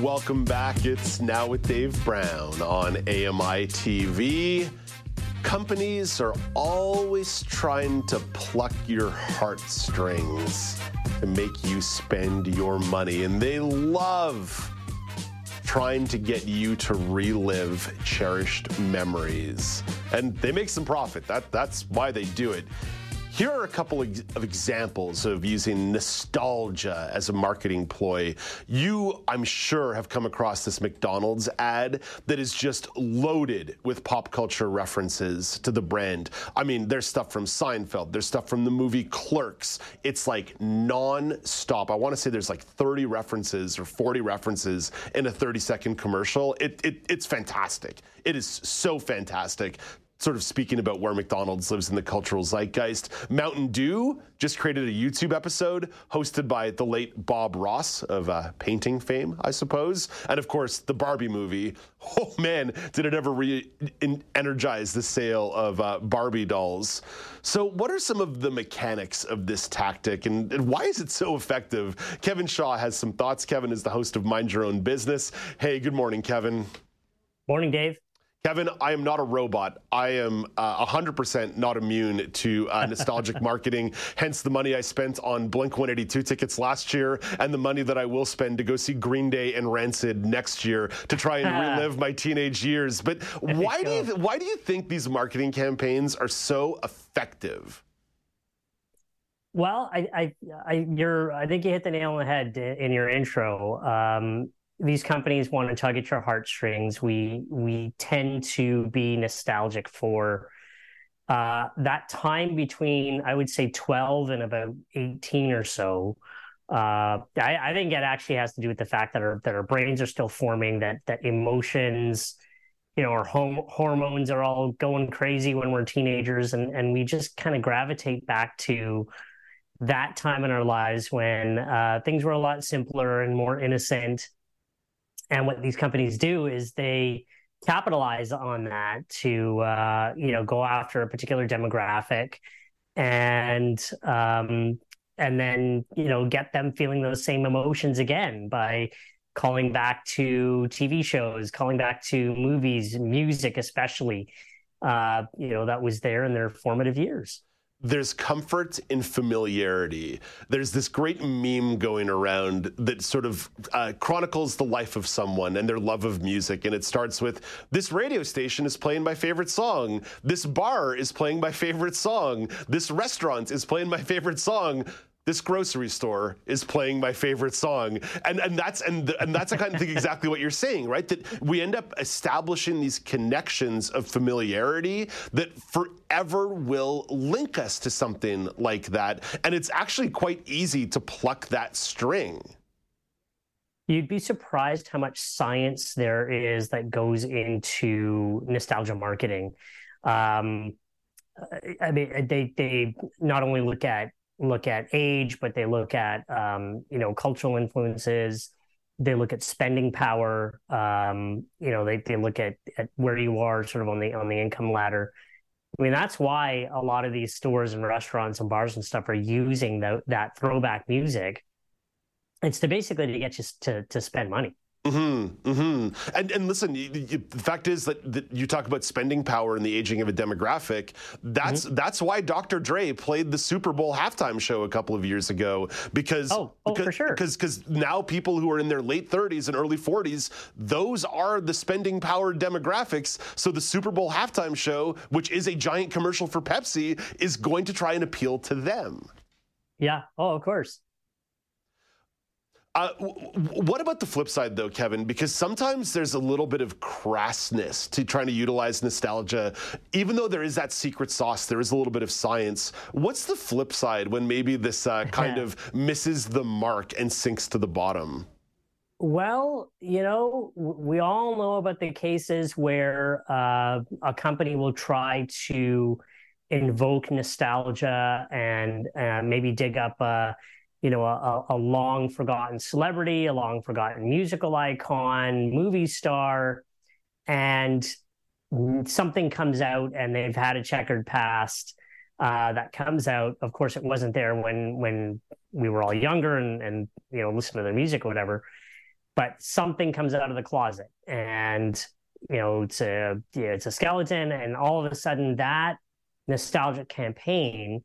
Welcome back. It's Now with Dave Brown on AMI TV. Companies are always trying to pluck your heartstrings to make you spend your money, and they love trying to get you to relive cherished memories. And they make some profit. That, that's why they do it. Here are a couple of examples of using nostalgia as a marketing ploy. You, I'm sure, have come across this McDonald's ad that is just loaded with pop culture references to the brand. I mean, there's stuff from Seinfeld, there's stuff from the movie Clerks. It's like non stop. I want to say there's like 30 references or 40 references in a 30 second commercial. It, it, it's fantastic. It is so fantastic sort of speaking about where McDonald's lives in the cultural zeitgeist. Mountain Dew just created a YouTube episode hosted by the late Bob Ross of uh, painting fame, I suppose. And of course, the Barbie movie. Oh man, did it ever re energize the sale of uh, Barbie dolls. So, what are some of the mechanics of this tactic and, and why is it so effective? Kevin Shaw has some thoughts. Kevin is the host of Mind Your Own Business. Hey, good morning, Kevin. Morning, Dave. Kevin, I am not a robot. I am uh, 100% not immune to uh, nostalgic marketing. Hence the money I spent on Blink 182 tickets last year and the money that I will spend to go see Green Day and Rancid next year to try and relive my teenage years. But why do you th- why do you think these marketing campaigns are so effective? Well, I, I, I, you're, I think you hit the nail on the head in your intro. Um, these companies want to tug at your heartstrings. We we tend to be nostalgic for uh, that time between I would say 12 and about 18 or so. Uh, I, I, think it actually has to do with the fact that our that our brains are still forming, that that emotions, you know, our home, hormones are all going crazy when we're teenagers, and and we just kind of gravitate back to that time in our lives when uh, things were a lot simpler and more innocent and what these companies do is they capitalize on that to uh, you know go after a particular demographic and um, and then you know get them feeling those same emotions again by calling back to TV shows, calling back to movies, music, especially. Uh, you know that was there in their formative years there's comfort in familiarity. There's this great meme going around that sort of uh, chronicles the life of someone and their love of music. And it starts with this radio station is playing my favorite song. This bar is playing my favorite song. This restaurant is playing my favorite song this grocery store is playing my favorite song. And and that's and and that's I kind of think exactly what you're saying right? That we end up establishing these connections of familiarity that forever will link us to something like that. And it's actually quite easy to pluck that string. You'd be surprised how much science there is that goes into nostalgia marketing. Um, I mean, they they not only look at look at age, but they look at um, you know cultural influences. They look at spending power. Um, you know, they they look at at where you are sort of on the on the income ladder. I mean, that's why a lot of these stores and restaurants and bars and stuff are using the, that throwback music. It's to basically to get you to to spend money. Mm-hmm, mm-hmm. And and listen, you, you, the fact is that, that, you talk about spending power and the aging of a demographic. That's mm-hmm. that's why Dr. Dre played the Super Bowl halftime show a couple of years ago because oh, oh because, for sure because because now people who are in their late 30s and early 40s, those are the spending power demographics. So the Super Bowl halftime show, which is a giant commercial for Pepsi, is going to try and appeal to them. Yeah. Oh, of course. Uh, what about the flip side, though, Kevin? Because sometimes there's a little bit of crassness to trying to utilize nostalgia. Even though there is that secret sauce, there is a little bit of science. What's the flip side when maybe this uh, kind of misses the mark and sinks to the bottom? well, you know, we all know about the cases where uh, a company will try to invoke nostalgia and uh, maybe dig up a, you know, a, a long forgotten celebrity, a long forgotten musical icon, movie star, and something comes out and they've had a checkered past uh, that comes out. Of course, it wasn't there when when we were all younger and and you know listen to their music or whatever. But something comes out of the closet, and you know it's a it's a skeleton, and all of a sudden that nostalgic campaign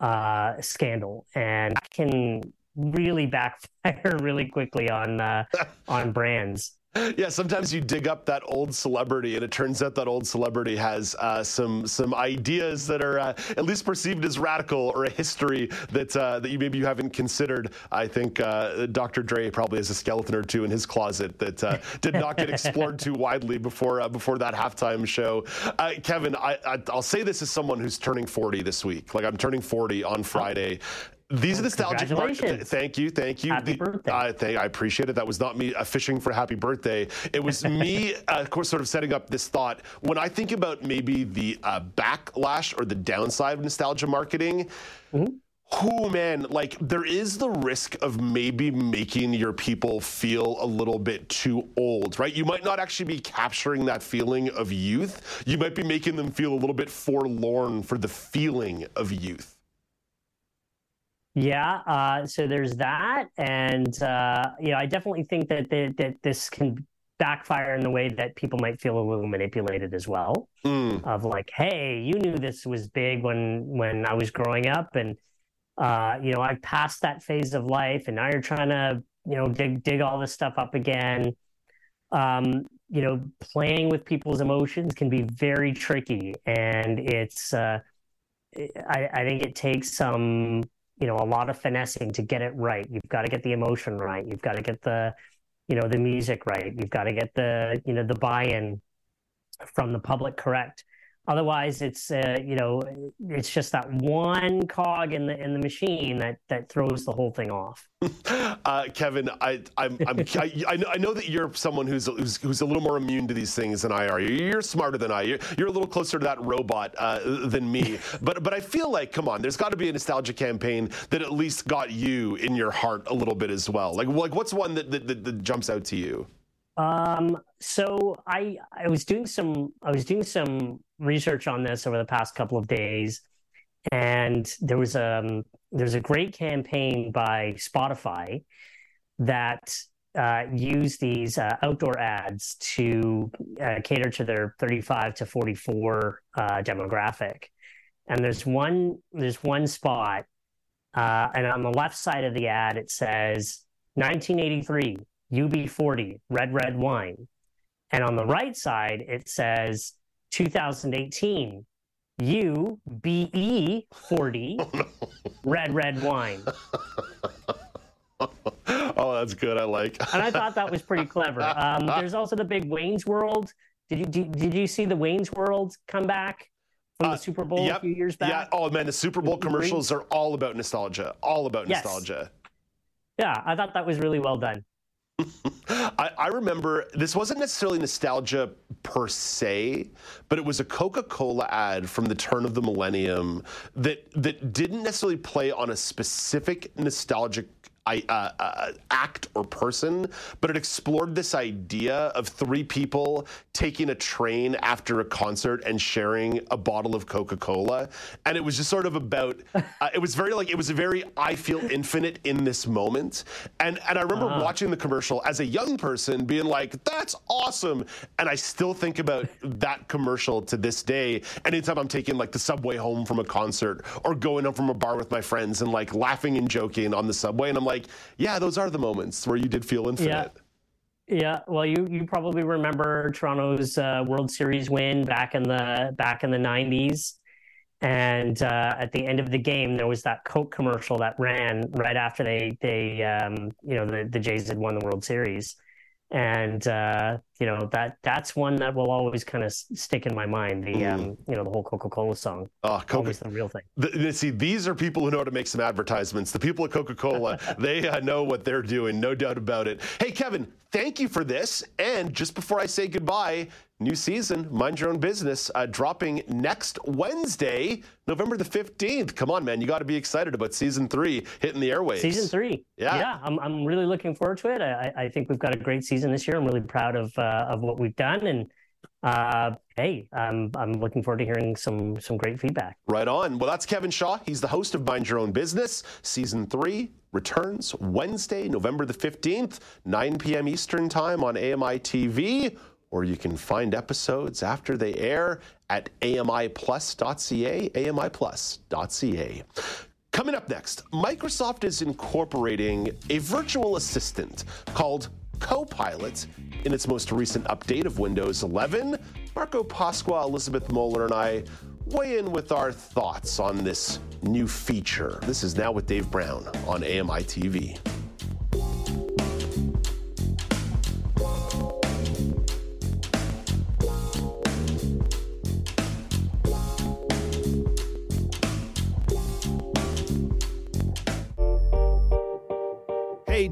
uh, scandal, and can really backfire really quickly on uh, on brands. Yeah, sometimes you dig up that old celebrity, and it turns out that old celebrity has uh, some some ideas that are uh, at least perceived as radical, or a history that uh, that you maybe you haven't considered. I think uh, Dr. Dre probably has a skeleton or two in his closet that uh, did not get explored too widely before uh, before that halftime show. Kevin, I, I, will say this as someone who's turning 40 this week. Like I'm turning 40 on Friday. These are nostalgic Congratulations. Thank you, thank you. Happy the, birthday. Uh, thank, I appreciate it. That was not me uh, fishing for happy birthday. It was me, uh, of course, sort of setting up this thought. When I think about maybe the uh, backlash or the downside of nostalgia marketing, mm-hmm. Oh man, like there is the risk of maybe making your people feel a little bit too old, right? You might not actually be capturing that feeling of youth. You might be making them feel a little bit forlorn for the feeling of youth. Yeah, uh, so there's that, and uh, you know, I definitely think that the, that this can backfire in the way that people might feel a little manipulated as well. Mm. Of like, hey, you knew this was big when when I was growing up, and uh, you know, I passed that phase of life, and now you're trying to you know dig dig all this stuff up again. Um, you know, playing with people's emotions can be very tricky, and it's uh, I, I think it takes some you know a lot of finessing to get it right. You've got to get the emotion right. You've got to get the you know the music right. You've got to get the you know the buy-in from the public correct Otherwise, it's uh, you know it's just that one cog in the in the machine that that throws the whole thing off. Uh, Kevin, I I'm, I'm I, I know that you're someone who's, who's, who's a little more immune to these things than I are. You're smarter than I. You're, you're a little closer to that robot uh, than me. but but I feel like come on, there's got to be a nostalgia campaign that at least got you in your heart a little bit as well. Like like what's one that that, that, that jumps out to you? Um, so I I was doing some I was doing some research on this over the past couple of days, and there was a um, there's a great campaign by Spotify that uh, these uh, outdoor ads to uh, cater to their 35 to 44 uh, demographic. And there's one there's one spot, uh, and on the left side of the ad it says 1983 UB40 red red wine. And on the right side, it says 2018 UBE 40 red red wine. oh, that's good. I like. and I thought that was pretty clever. Um, there's also the big Wayne's World. Did you did, did you see the Wayne's World come back from the uh, Super Bowl yep, a few years back? Yeah. Oh man, the Super Bowl commercials are all about nostalgia. All about yes. nostalgia. Yeah, I thought that was really well done. I, I, remember this wasn't necessarily nostalgia per se, but it was a Coca-Cola ad from the turn of the millennium that that didn't necessarily play on a specific nostalgic uh, uh, act or person, but it explored this idea of three people taking a train after a concert and sharing a bottle of Coca Cola. And it was just sort of about, uh, it was very like, it was a very, I feel infinite in this moment. And, and I remember uh-huh. watching the commercial as a young person being like, that's awesome. And I still think about that commercial to this day. Anytime I'm taking like the subway home from a concert or going home from a bar with my friends and like laughing and joking on the subway. And I'm like, like, yeah, those are the moments where you did feel infinite. Yeah. Yeah, well, you you probably remember Toronto's uh, World Series win back in the back in the '90s, and uh, at the end of the game, there was that Coke commercial that ran right after they they um, you know the the Jays had won the World Series, and uh, you know that that's one that will always kind of stick in my mind. The mm. um, you know the whole Coca Cola song. Oh, Coca- always the real thing. The, see, these are people who know how to make some advertisements. The people at Coca Cola, they uh, know what they're doing, no doubt about it. Hey, Kevin, thank you for this. And just before I say goodbye, new season, Mind Your Own Business, uh, dropping next Wednesday, November the 15th. Come on, man. You got to be excited about season three hitting the airwaves. Season three. Yeah. Yeah. I'm, I'm really looking forward to it. I, I think we've got a great season this year. I'm really proud of, uh, of what we've done. And uh, hey, I'm I'm looking forward to hearing some some great feedback. Right on. Well, that's Kevin Shaw. He's the host of Mind Your Own Business. Season three returns Wednesday, November the 15th, 9 p.m. Eastern Time on AMI TV or you can find episodes after they air at amiplus.ca, amiplus.ca. Coming up next, Microsoft is incorporating a virtual assistant called Copilot in its most recent update of Windows 11. Marco Pasqua, Elizabeth Moeller, and I weigh in with our thoughts on this new feature. This is Now with Dave Brown on AMI TV.